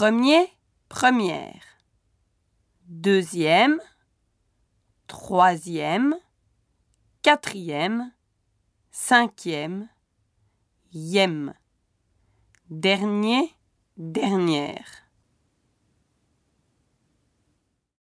Premier, première. Deuxième, troisième, quatrième, cinquième, yème. Dernier, dernière.